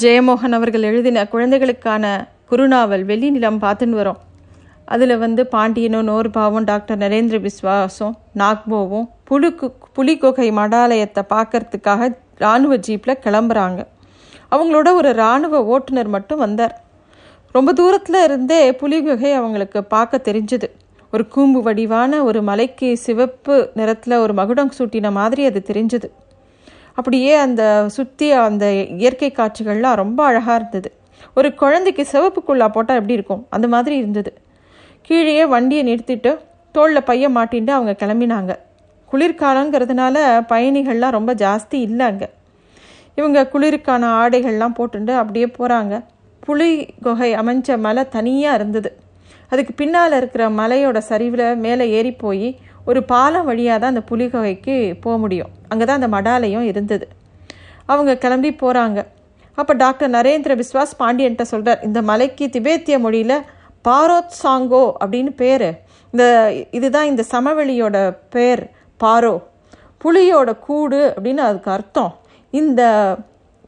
ஜெயமோகன் அவர்கள் எழுதின குழந்தைகளுக்கான குறுநாவல் வெள்ளி நிலம் பார்த்துன்னு வரோம். அதில் வந்து பாண்டியனும் நோர்பாவும் டாக்டர் நரேந்திர விஸ்வாசும் நாக்போவும் புலுக்கு புலிகொகை மடாலயத்தை பார்க்கறதுக்காக இராணுவ ஜீப்பில் கிளம்புறாங்க. அவங்களோட ஒரு இராணுவ ஓட்டுநர் மட்டும் வந்தார். ரொம்ப தூரத்தில் இருந்தே புலிகுகை அவங்களுக்கு பார்க்க தெரிஞ்சுது. ஒரு கூம்பு வடிவான ஒரு மலைக்கு சிவப்பு நிறத்தில் ஒரு மகுடம் சூட்டின மாதிரி அது தெரிஞ்சுது. அப்படியே அந்த சுற்றி அந்த இயற்கை காட்சிகள்லாம் ரொம்ப அழகாக இருந்தது. ஒரு குழந்தைக்கு சிவப்புக்குள்ளா போட்டால் எப்படி இருக்கும்? அந்த மாதிரி இருந்தது. கீழே வண்டியை நிறுத்திட்டு தோளில் பைய மாட்டின்ட்டு அவங்க கிளம்பினாங்க. குளிர்காலங்கிறதுனால பயணிகள்லாம் ரொம்ப ஜாஸ்தி இல்லை அங்கே. இவங்க குளிருக்கான ஆடைகள்லாம் போட்டுட்டு அப்படியே போகிறாங்க புலி குகை அமைஞ்ச மலை தனியாக இருந்தது. அதுக்கு பின்னால் இருக்கிற மலையோட சரிவில் மேலே ஏறி போய் ஒரு பாலம் வழியாக தான் அந்த புலிகைக்கு போக முடியும். அங்கே தான் அந்த மடாலயம் இருந்தது. அவங்க கிளம்பி போகிறாங்க அப்போ டாக்டர் நரேந்திர பிஸ்வாஸ் பாண்டியன்ட்ட சொல்கிறார் இந்த மலைக்கு திபேத்திய மொழியில் பாரோத் சாங்கோ அப்படின்னு பேர். இந்த இதுதான் இந்த சமவெளியோட பேர் பாரோ. புலியோட கூடு அப்படின்னு அதுக்கு அர்த்தம். இந்த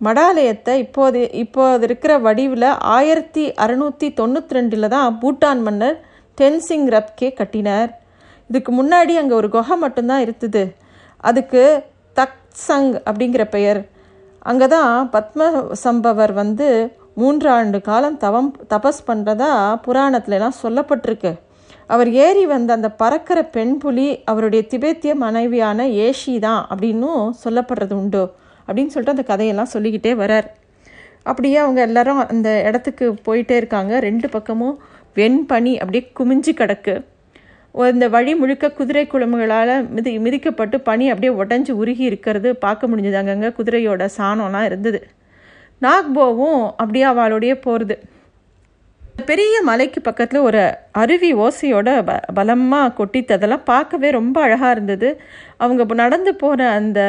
மடாலயத்தை இப்போது இப்போது இருக்கிற வடிவில் ஆயிரத்தி அறநூற்றி தொண்ணூற்றி ரெண்டில் தான் பூட்டான் மன்னர் தென்சிங் ரப்கே கட்டினார். இதுக்கு முன்னாடி அங்கே ஒரு குகை மட்டும்தான் இருந்தது. அதுக்கு தக் சங் அப்படிங்கிற பெயர். அங்கே தான் பத்ம சம்பவர் வந்து மூன்று ஆண்டு காலம் தவம் தபஸ் பண்ணுறதா புராணத்துலலாம் சொல்லப்பட்டிருக்கு. அவர் ஏறி வந்த அந்த பறக்கிற பெண் புலி அவருடைய திபேத்திய மனைவியான ஏஷி தான் அப்படின்னும் சொல்லப்படுறது உண்டு அப்படின்னு சொல்லிட்டு அந்த கதையெல்லாம் சொல்லிக்கிட்டே வரார். அப்படியே அவங்க எல்லாரும் அந்த இடத்துக்கு போயிட்டே இருக்காங்க. ரெண்டு பக்கமும் வெண்பனி அப்படியே குமிஞ்சு கிடக்கு. இந்த வழி முழுக்க குதிரை குழம்புகளால் மிதி மிதிக்கப்பட்டு பனி அப்படியே உடஞ்சி உருகி இருக்கிறது பார்க்க முடிஞ்சது அங்கங்கே குதிரையோட சாணம்லாம் இருந்தது. நாக்போவும் அப்படியே அவளுடைய போகிறது பெரிய மலைக்கு பக்கத்தில் ஒரு அருவி ஓசையோட ப பலமாக கொட்டித்ததெல்லாம் பார்க்கவே ரொம்ப அழகாக இருந்தது. அவங்க நடந்து போகிற அந்த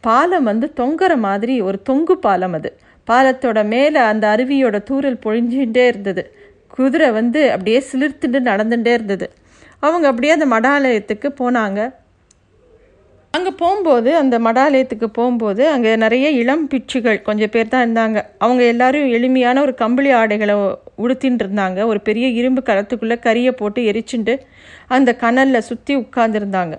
பாலம் வந்து தொங்குற மாதிரி ஒரு தொங்கு பாலம் அது. பாலத்தோட மேலே அந்த அருவியோட தூரல் பொழிஞ்சுட்டே இருந்தது. குதிரை வந்து அப்படியே சிலிர்த்துட்டு நடந்துகிட்டே இருந்தது. அவங்க அப்படியே அந்த மடாலயத்துக்கு போனாங்க. அங்கே போகும்போது அந்த மடாலயத்துக்கு போகும்போது அங்கே நிறைய இளம் பிச்சுகள் கொஞ்சம் பேர் தான் இருந்தாங்க. அவங்க எல்லாரும் எளிமையான ஒரு கம்பளி ஆடைகளை உடுத்தின்னு இருந்தாங்க ஒரு பெரிய இரும்பு கலத்துக்குள்ளே கறியை போட்டு எரிச்சுட்டு அந்த கனலில் சுற்றி உட்கார்ந்துருந்தாங்க.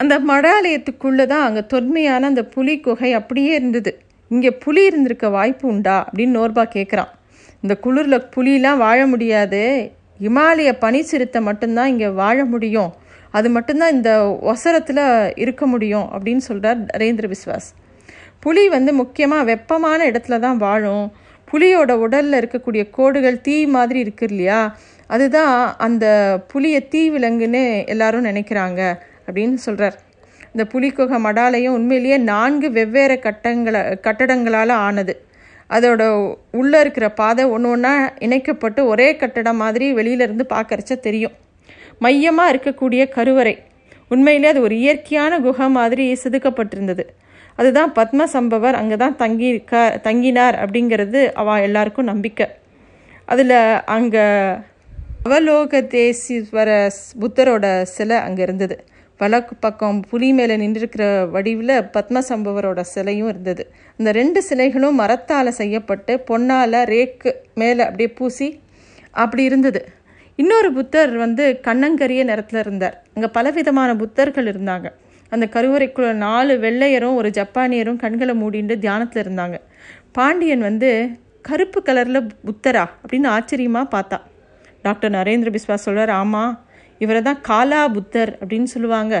அந்த மடாலயத்துக்குள்ளே தான் அங்கே தொன்மையான அந்த புலி குகை அப்படியே இருந்தது. இங்கே புலி இருந்திருக்க வாய்ப்பு உண்டா? அப்படின்னு நோர்பா கேட்குறான் இந்த குளிரில் புலிலாம் வாழ முடியாது. இமாலய பனி சிறுத்தை மட்டும்தான் இங்கே வாழ முடியும். அது மட்டும்தான் இந்த ஒசரத்தில் இருக்க முடியும் அப்படின்னு சொல்கிறார் நரேந்திர விஸ்வாஸ். புலி வந்து முக்கியமாக வெப்பமான இடத்துல தான் வாழும். புலியோட உடலில் இருக்கக்கூடிய கோடுகள் தீ மாதிரி இருக்கு இல்லையா? அதுதான் அந்த புலியை தீ விலங்குன்னு எல்லாரும் நினைக்கிறாங்க அப்படின்னு சொல்கிறார் இந்த புலிக்குகை மடாலயம் உண்மையிலேயே நான்கு வெவ்வேறு கட்டங்களை கட்டடங்களால் ஆனது. அதோட உள்ளே இருக்கிற பாதை ஒன்று ஒன்றா இணைக்கப்பட்டு ஒரே கட்டடம் மாதிரி வெளியிலேருந்து பார்க்கறச்ச தெரியும். மையமாக இருக்கக்கூடிய கருவறை. உண்மையிலே அது ஒரு இயற்கையான குகை மாதிரி செதுக்கப்பட்டிருந்தது. அதுதான் பத்ம சம்பவர் அங்கே தான் தங்கி இருக்க தங்கினார் அப்படிங்கிறது அவ எல்லாருக்கும் நம்பிக்கை. அதில் அங்கே அவலோகதேசீஸ்வர புத்தரோட சிலை அங்கே இருந்தது. வலக்கு பக்கம் புலி மேலே நின்றிருக்கிற வடிவில் பத்மசம்பவரோட சிலையும் இருந்தது. இந்த ரெண்டு சிலைகளும் மரத்தால் செய்யப்பட்டு பொன்னால் ரேக்கு மேலே அப்படியே பூசி அப்படி இருந்தது. இன்னொரு புத்தர் வந்து கண்ணங்கரிய நிறத்தில் இருந்தார். அங்கே பலவிதமான புத்தர்கள் இருந்தாங்க. அந்த கருவறைக்குள்ள நாலு வெள்ளையரும் ஒரு ஜப்பானியரும் கண்களை மூடிட்டு தியானத்தில் இருந்தாங்க. பாண்டியன் வந்து கருப்பு கலரில் புத்தரா? அப்படின்னு ஆச்சரியமாக பார்த்தா. டாக்டர் நரேந்திர பிஸ்வா சொல்கிறார் ஆமாம் இவரை தான் காலா புத்தர் அப்படின்னு சொல்லுவாங்க.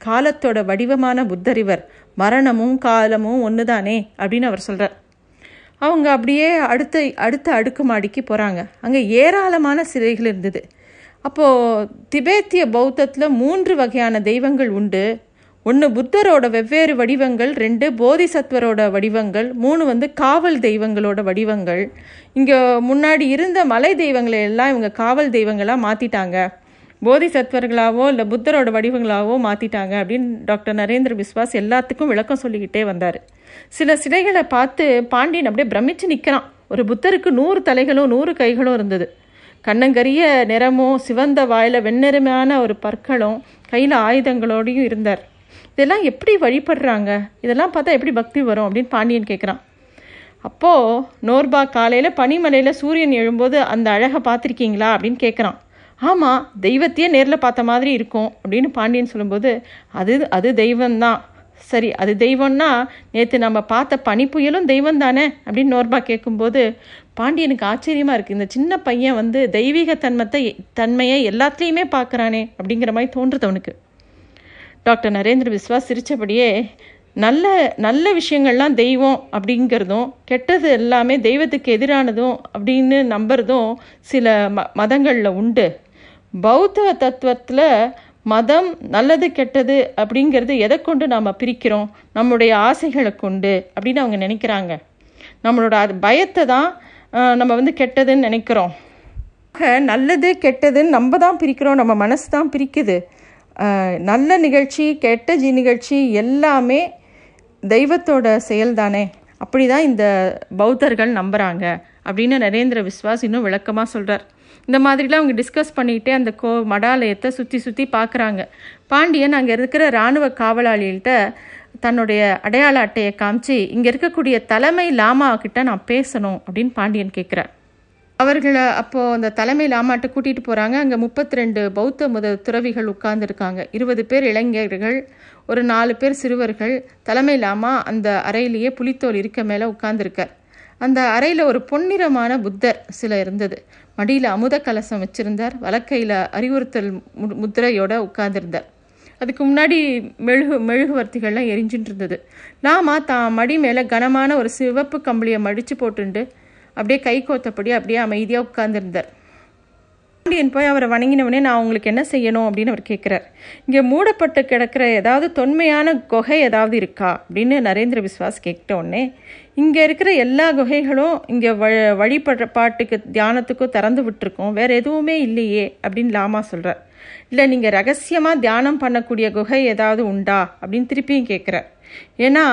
காலத்தோட வடிவமான புத்தர் இவர். மரணமும் காலமும் ஒன்று தானே அப்படின்னு அவர் சொல்கிறார் அவங்க அப்படியே அடுத்த அடுத்த அடுக்குமாடிக்கு போகிறாங்க அங்கே ஏராளமான சிலைகள் இருந்தது. அப்போது திபேத்திய பௌத்தத்தில் மூன்று வகையான தெய்வங்கள் உண்டு. ஒன்று புத்தரோட வெவ்வேறு வடிவங்கள் ரெண்டு போதிசத்வரோட வடிவங்கள் மூணு வந்து காவல் தெய்வங்களோட வடிவங்கள். இங்கே முன்னாடி இருந்த மலை தெய்வங்களை எல்லாம் இவங்க காவல் தெய்வங்களாக மாற்றிட்டாங்க போதிசத்வர்களாவோ இல்லை புத்தரோட வடிவங்களாவோ மாற்றிட்டாங்க அப்படின்னு டாக்டர் நரேந்திர பிஸ்வாஸ் எல்லாத்துக்கும் விளக்கம் சொல்லிக்கிட்டே வந்தார். சில சிலைகளை பார்த்து பாண்டியன் அப்படியே பிரமிச்சு நிற்கிறான் ஒரு புத்தருக்கு நூறு தலைகளும் நூறு கைகளும் இருந்தது. கண்ணங்கரிய நிறமும் சிவந்த வாயில் வெண்ணிறமான ஒரு பற்களும் கையில் ஆயுதங்களோடையும் இருந்தார். இதெல்லாம் எப்படி வழிபடுறாங்க? இதெல்லாம் பார்த்தா எப்படி பக்தி வரும் அப்படின்னு பாண்டியன் கேட்குறான் அப்போது நோர்பா காலையில் பனிமலையில் சூரியன் எழும்போது அந்த அழகை பார்த்துருக்கீங்களா அப்படின்னு கேட்குறான் ஆமாம் தெய்வத்தையே நேரில் பார்த்த மாதிரி இருக்கும் அப்படின்னு பாண்டியன் சொல்லும்போது அது அது தெய்வம்தான். சரி அது தெய்வம்னா நேற்று நம்ம பார்த்த பனிப்புயலும் தெய்வம் தானே அப்படின்னு நோர்பா கேட்கும்போது பாண்டியனுக்கு ஆச்சரியமாக இருக்குது இந்த சின்ன பையன் வந்து தெய்வீக தன்மத்தை தன்மையை எல்லாத்துலேயுமே பார்க்குறானே அப்படிங்கிற மாதிரி தோன்றுது அவனுக்கு. டாக்டர் நரேந்திர விஸ்வாஸ் சிரித்தபடியே நல்ல நல்ல விஷயங்கள்லாம் தெய்வம் அப்படிங்கிறதும் கெட்டது எல்லாமே தெய்வத்துக்கு எதிரானதும் அப்படின்னு நம்புறதும் சில ம மதங்களில் உண்டு. பௌத்த தத்துவத்தில் மதம் நல்லது கெட்டது அப்படிங்கிறது எதை கொண்டு நாம் பிரிக்கிறோம்? நம்முடைய ஆசைகளை கொண்டு அப்படின்னு அவங்க நினைக்கிறாங்க. நம்மளோட அது பயத்தை தான் நம்ம வந்து கெட்டதுன்னு நினைக்கிறோம். நல்லது கெட்டதுன்னு நம்ம தான் பிரிக்கிறோம் நம்ம மனசு தான் பிரிக்குது. நல்ல நிகழ்ச்சி கெட்ட ஜி நிகழ்ச்சி எல்லாமே தெய்வத்தோட செயல் தானே அப்படி தான் இந்த பௌத்தர்கள் நம்புகிறாங்க அப்படின்னு நரேந்திர விஸ்வாஸ் இன்னும் விளக்கமாக சொல்கிறார் இந்த மாதிரிலாம் அவங்க டிஸ்கஸ் பண்ணிக்கிட்டே அந்த கோ மடாலயத்தை சுற்றி சுற்றி பார்க்குறாங்க பாண்டியன் அங்கே இருக்கிற இராணுவ காவலாளிகள்கிட்ட தன்னுடைய அடையாள அட்டையை காமிச்சு இங்கே இருக்கக்கூடிய தலைமை லாமா கிட்ட நான் பேசணும் அப்படின்னு பாண்டியன் கேட்குறார் அவர்களை அப்போது அந்த தலைமை லாமாட்ட கூட்டிகிட்டு போகிறாங்க அங்கே முப்பத்தி ரெண்டு பௌத்த முத துறவிகள் உட்கார்ந்துருக்காங்க. இருபது பேர் இளைஞர்கள் ஒரு நாலு பேர் சிறுவர்கள். தலைமை லாமா அந்த அறையிலேயே புலித்தோல் இருக்க மேலே உட்கார்ந்துருக்கார். அந்த அறையில் ஒரு பொன்னிறமான புத்தர் சில இருந்தது. மடியில் அமுத கலசம் வச்சுருந்தார். வலக்கையில் அறிவுறுத்தல் முத்திரையோட உட்கார்ந்துருந்தார். அதுக்கு முன்னாடி மெழுகு மெழுகுவர்த்திகள்லாம் எரிஞ்சுட்டு இருந்தது நாமா தான் மடி மேலே கனமான ஒரு சிவப்பு கம்பளியை மடித்து போட்டுண்டு அப்படியே கை கோத்தப்படி அப்படியே அமைதியாக உட்கார்ந்துருந்தார். பாண்டியன் போய் அவரை வணங்கினவனே நான் உங்களுக்கு என்ன செய்யணும் அப்படின்னு அவர் கேட்குறார் இங்கே மூடப்பட்டு கிடக்கிற ஏதாவது தொன்மையான குகை ஏதாவது இருக்கா அப்படின்னு நரேந்திர விஸ்வாஸ் கேட்ட உடனே இங்கே இருக்கிற எல்லா குகைகளும் இங்கே வ வழிபடுற பாட்டுக்கு தியானத்துக்கும் திறந்து விட்டுருக்கோம். வேறு எதுவுமே இல்லையே அப்படின்னு லாமா சொல்கிறார் இல்லை நீங்கள் ரகசியமாக தியானம் பண்ணக்கூடிய குகை ஏதாவது உண்டா அப்படின்னு திருப்பியும் கேட்குறார் ஏன்னா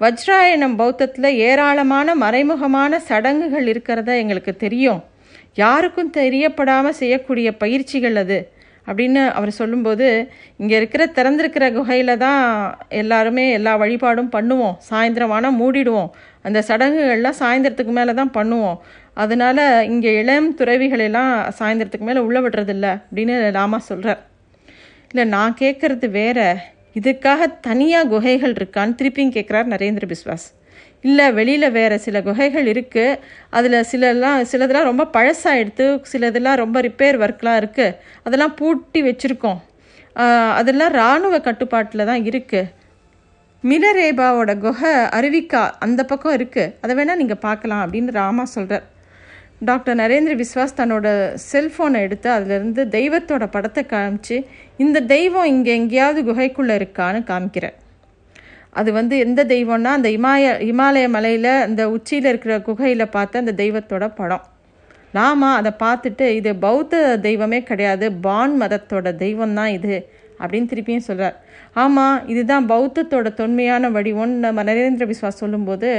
வஜ்ராயணம் பௌத்தத்தில் ஏராளமான மறைமுகமான சடங்குகள் இருக்கிறத எங்களுக்கு தெரியும். யாருக்கும் தெரியப்படாமல் செய்யக்கூடிய பயிற்சிகள் அது. அப்படின்னு அவர் சொல்லும்போது இங்கே இருக்கிற திறந்திருக்கிற குகையில் தான் எல்லாருமே எல்லா வழிபாடும் பண்ணுவோம். சாயந்தரம் ஆனால் மூடிடுவோம். அந்த சடங்குகள்லாம் சாயந்தரத்துக்கு மேலே தான் பண்ணுவோம். அதனால் இங்கே இளம் துறவிகளெல்லாம் சாயந்தரத்துக்கு மேலே உள்ள விடுறதில்ல. அப்படின்னு ராமா சொல்கிறார் இல்லை நான் கேட்குறது வேற. இதுக்காக தனியாக குகைகள் இருக்கான்னு திருப்பியும் கேட்குறார் நரேந்திர பிஸ்வாஸ். இல்லை வெளியில் வேறு சில குகைகள் இருக்குது அதில் சிலலாம் சிலதெல்லாம் ரொம்ப பழசாகிடுத்து சிலதெல்லாம் ரொம்ப ரிப்பேர் ஒர்க்லாம் இருக்குது அதெல்லாம் பூட்டி வச்சுருக்கோம். அதெல்லாம் இராணுவ கட்டுப்பாட்டில் தான் இருக்குது மிலரேபாவோட குகை அருவிக்கா அந்த பக்கம் இருக்குது அதை வேணால் நீங்கள் பார்க்கலாம் அப்படின்னு ராமா சொல்கிறார் டாக்டர் நரேந்திர விஸ்வாஸ் தன்னோட செல்ஃபோனை எடுத்து அதிலிருந்து தெய்வத்தோட படத்தை காமிச்சு இந்த தெய்வம் இங்கே எங்கேயாவது குகைக்குள்ளே இருக்கான்னு காமிக்கிறார். அது வந்து எந்த தெய்வம்னா அந்த இமாய இமாலய மலையில் அந்த உச்சியில் இருக்கிற குகையில் பார்த்த அந்த தெய்வத்தோட படம். லாமா அதை பார்த்துட்டு இது பௌத்த தெய்வமே கிடையாது பான் மதத்தோட தெய்வம் தான் இது அப்படின்னு திருப்பியும் சொல்கிறார் ஆமாம் இதுதான் பௌத்தத்தோட தொன்மையான வடிவம்னு நம்ம நரேந்திர விஸ்வாஸ் சொல்லும்போது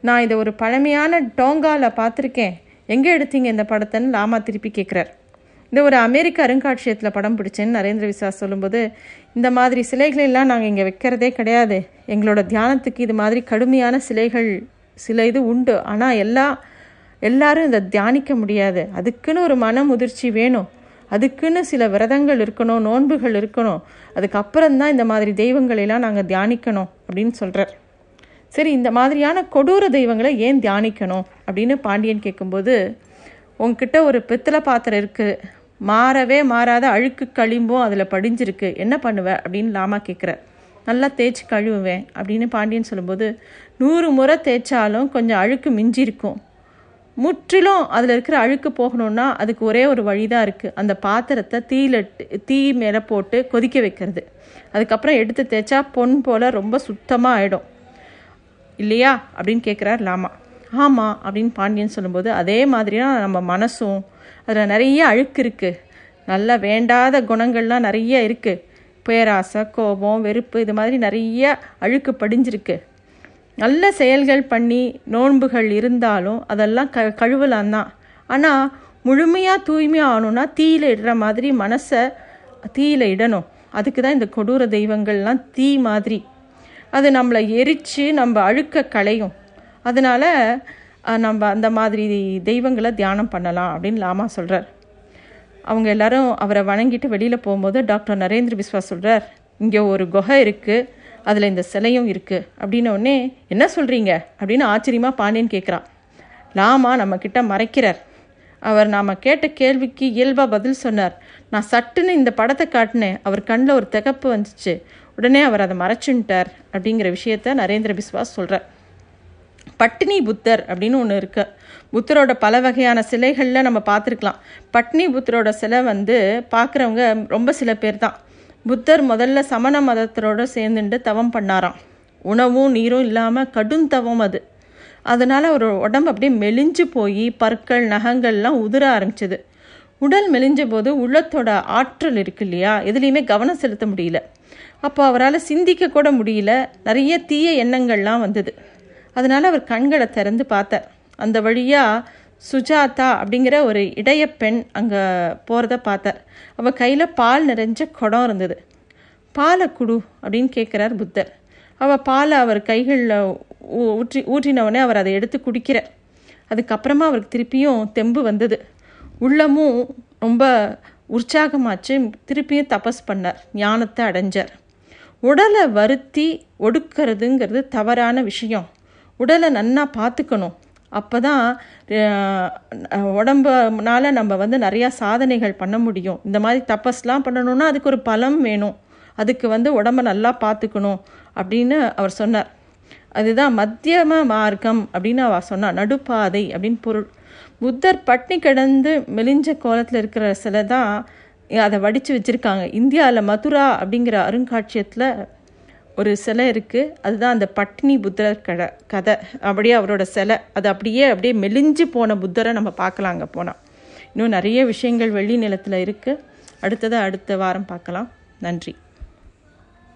நான் இதை ஒரு பழமையான டோங்காவில் பார்த்துருக்கேன். எங்கே எடுத்தீங்க இந்த படத்தைன்னு லாமா திருப்பி கேட்குறார் இந்த ஒரு அமெரிக்க அருங்காட்சியகத்தில் படம் பிடிச்சேன்னு நரேந்திர விசாஸ் சொல்லும்போது இந்த மாதிரி சிலைகளெல்லாம் நாங்கள் இங்கே வைக்கிறதே கிடையாது. எங்களோட தியானத்துக்கு இது மாதிரி கடுமையான சிலைகள் சில இது உண்டு. ஆனால் எல்லா எல்லாரும் இதை தியானிக்க முடியாது. அதுக்குன்னு ஒரு மன முதிர்ச்சி வேணும். அதுக்குன்னு சில விரதங்கள் இருக்கணும் நோன்புகள் இருக்கணும். அதுக்கப்புறம் தான் இந்த மாதிரி தெய்வங்களெல்லாம் நாங்கள் தியானிக்கணும் அப்படின்னு சொல்கிறார் சரி இந்த மாதிரியான கொடூர தெய்வங்களை ஏன் தியானிக்கணும் அப்படின்னு பாண்டியன் கேட்கும்போது உங்ககிட்ட ஒரு பித்தளை பாத்திரம் இருக்குது மாறவே மாறாத அழுக்கு களிம்பும் அதில் படிஞ்சிருக்கு. என்ன பண்ணுவேன் அப்படின்னு லாமா கேட்குற நல்லா தேய்ச்சி கழுவுவேன் அப்படின்னு பாண்டியன் சொல்லும்போது நூறு முறை தேய்ச்சாலும் கொஞ்சம் அழுக்கு மிஞ்சிருக்கும். முற்றிலும் அதில் இருக்கிற அழுக்கு போகணுன்னா அதுக்கு ஒரே ஒரு வழி தான் இருக்குது அந்த பாத்திரத்தை தீயில தீ மேலே போட்டு கொதிக்க வைக்கிறது. அதுக்கப்புறம் எடுத்து தேய்ச்சா பொன் போல் ரொம்ப சுத்தமாக ஆகிடும் இல்லையா? அப்படின்னு கேட்குறார் லாமா. ஆமாம் அப்படின்னு பாண்டியன் சொல்லும்போது அதே மாதிரி நம்ம மனசும் அதில் நிறைய அழுக்கு இருக்குது நல்ல வேண்டாத குணங்கள்லாம் நிறைய இருக்குது பேராசை கோபம் வெறுப்பு இது மாதிரி நிறைய அழுக்கு படிஞ்சிருக்கு. நல்ல செயல்கள் பண்ணி நோன்புகள் இருந்தாலும் அதெல்லாம் க கழுவலாம் தான் ஆனால் முழுமையாக தூய்மையாக ஆகணும்னா தீயில் இடுற மாதிரி மனசை தீயில் இடணும். அதுக்கு தான் இந்த கொடூர தெய்வங்கள்லாம் தீ மாதிரி. அது நம்மளை எரித்து நம்ம அழுக்க களையும். அதனால் நம்ம அந்த மாதிரி தெய்வங்களை தியானம் பண்ணலாம் அப்படின்னு லாமா சொல்கிறார் அவங்க எல்லாரும் அவரை வணங்கிட்டு வெளியில் போகும்போது டாக்டர் நரேந்திர பிஸ்வா சொல்கிறார் இங்கே ஒரு குகை இருக்குது அதில் இந்த சிலையும் இருக்குது அப்படின்னோடனே என்ன சொல்கிறீங்க அப்படின்னு ஆச்சரியமாக பாண்டியன் கேட்குறான் லாமா நம்மக்கிட்ட மறைக்கிறார். அவர் நாம் கேட்ட கேள்விக்கு இயல்பாக பதில் சொன்னார். நான் சட்டுன்னு இந்த படத்தை காட்டினேன். அவர் கண்ணில் ஒரு திகப்பு வந்துச்சு. உடனே அவர் அதை மறைச்சுன்ட்டார். அப்படிங்கிற விஷயத்த நரேந்திர பிஸ்வாஸ் சொல்கிறார் பட்டினி புத்தர் அப்படின்னு ஒன்று இருக்கு. புத்தரோட பல வகையான சிலைகளில் நம்ம பார்த்துருக்கலாம். பட்னி புத்தரோட சிலை வந்து பார்க்குறவங்க ரொம்ப சில பேர் தான். புத்தர் முதல்ல சமண மதத்தரோட சேர்ந்துட்டு தவம் பண்ணாராம். உணவும் நீரும் இல்லாமல் கடும் தவம் அது. அதனால் அவர் உடம்பு அப்படியே மெலிஞ்சு போய் பற்கள் நகங்கள்லாம் உதிர ஆரம்பிச்சது. உடல் மெலிஞ்ச போது உள்ளத்தோட ஆற்றல் இருக்கு இல்லையா? எதுலேயுமே கவனம் செலுத்த முடியல. அப்போ அவரால் சிந்திக்க கூட முடியல. நிறைய தீய எண்ணங்கள்லாம் வந்தது. அதனால் அவர் கண்களை திறந்து பார்த்தார். அந்த வழியாக சுஜாதா அப்படிங்கிற ஒரு இடைய பெண் அங்கே போகிறத பார்த்தார். அவள் கையில் பால் நிறைஞ்ச குடம் இருந்தது. பாலை குடு அப்படின்னு கேட்குறார் புத்தர். அவள் பாலை அவர் கைகளில் ஊற்றி ஊற்றினவுடனே அவர் அதை எடுத்து குடிக்கிறார். அதுக்கப்புறமா அவருக்கு திருப்பியும் தெம்பு வந்தது. உள்ளமும் ரொம்ப உற்சாகமாச்சு திருப்பியும் தபஸ் பண்ணார் ஞானத்தை அடைஞ்சார். உடலை வருத்தி ஒடுக்கிறதுங்கிறது தவறான விஷயம். உடலை நன்னா பார்த்துக்கணும். அப்போ தான் உடம்புனால நம்ம வந்து நிறையா சாதனைகள் பண்ண முடியும். இந்த மாதிரி தப்பஸ்லாம் பண்ணணும்னா அதுக்கு ஒரு பலம் வேணும். அதுக்கு வந்து உடம்ப நல்லா பார்த்துக்கணும் அப்படின்னு அவர் சொன்னார். அதுதான் மத்தியம மார்க்கம் அப்படின்னு அவர் சொன்னார் நடுப்பாதை அப்படின்னு பொருள். புத்தர் பட்னி கிடந்து மெலிஞ்ச கோலத்தில் இருக்கிற சிலை தான் அதை வடித்து வச்சுருக்காங்க. இந்தியாவில் மதுரா அப்படிங்கிற அருங்காட்சியகத்தில் ஒரு சிலை இருக்குது அதுதான் அந்த பட்டினி புத்தர் கதை கதை. அப்படியே அவரோட சிலை. அது அப்படியே அப்படியே மெலிஞ்சு போன புத்தரை நம்ம பார்க்கலாம் அங்கே போனால் இன்னும் நிறைய விஷயங்கள் வெள்ளி நிலத்தில் இருக்குது அடுத்ததை அடுத்த வாரம் பார்க்கலாம். நன்றி.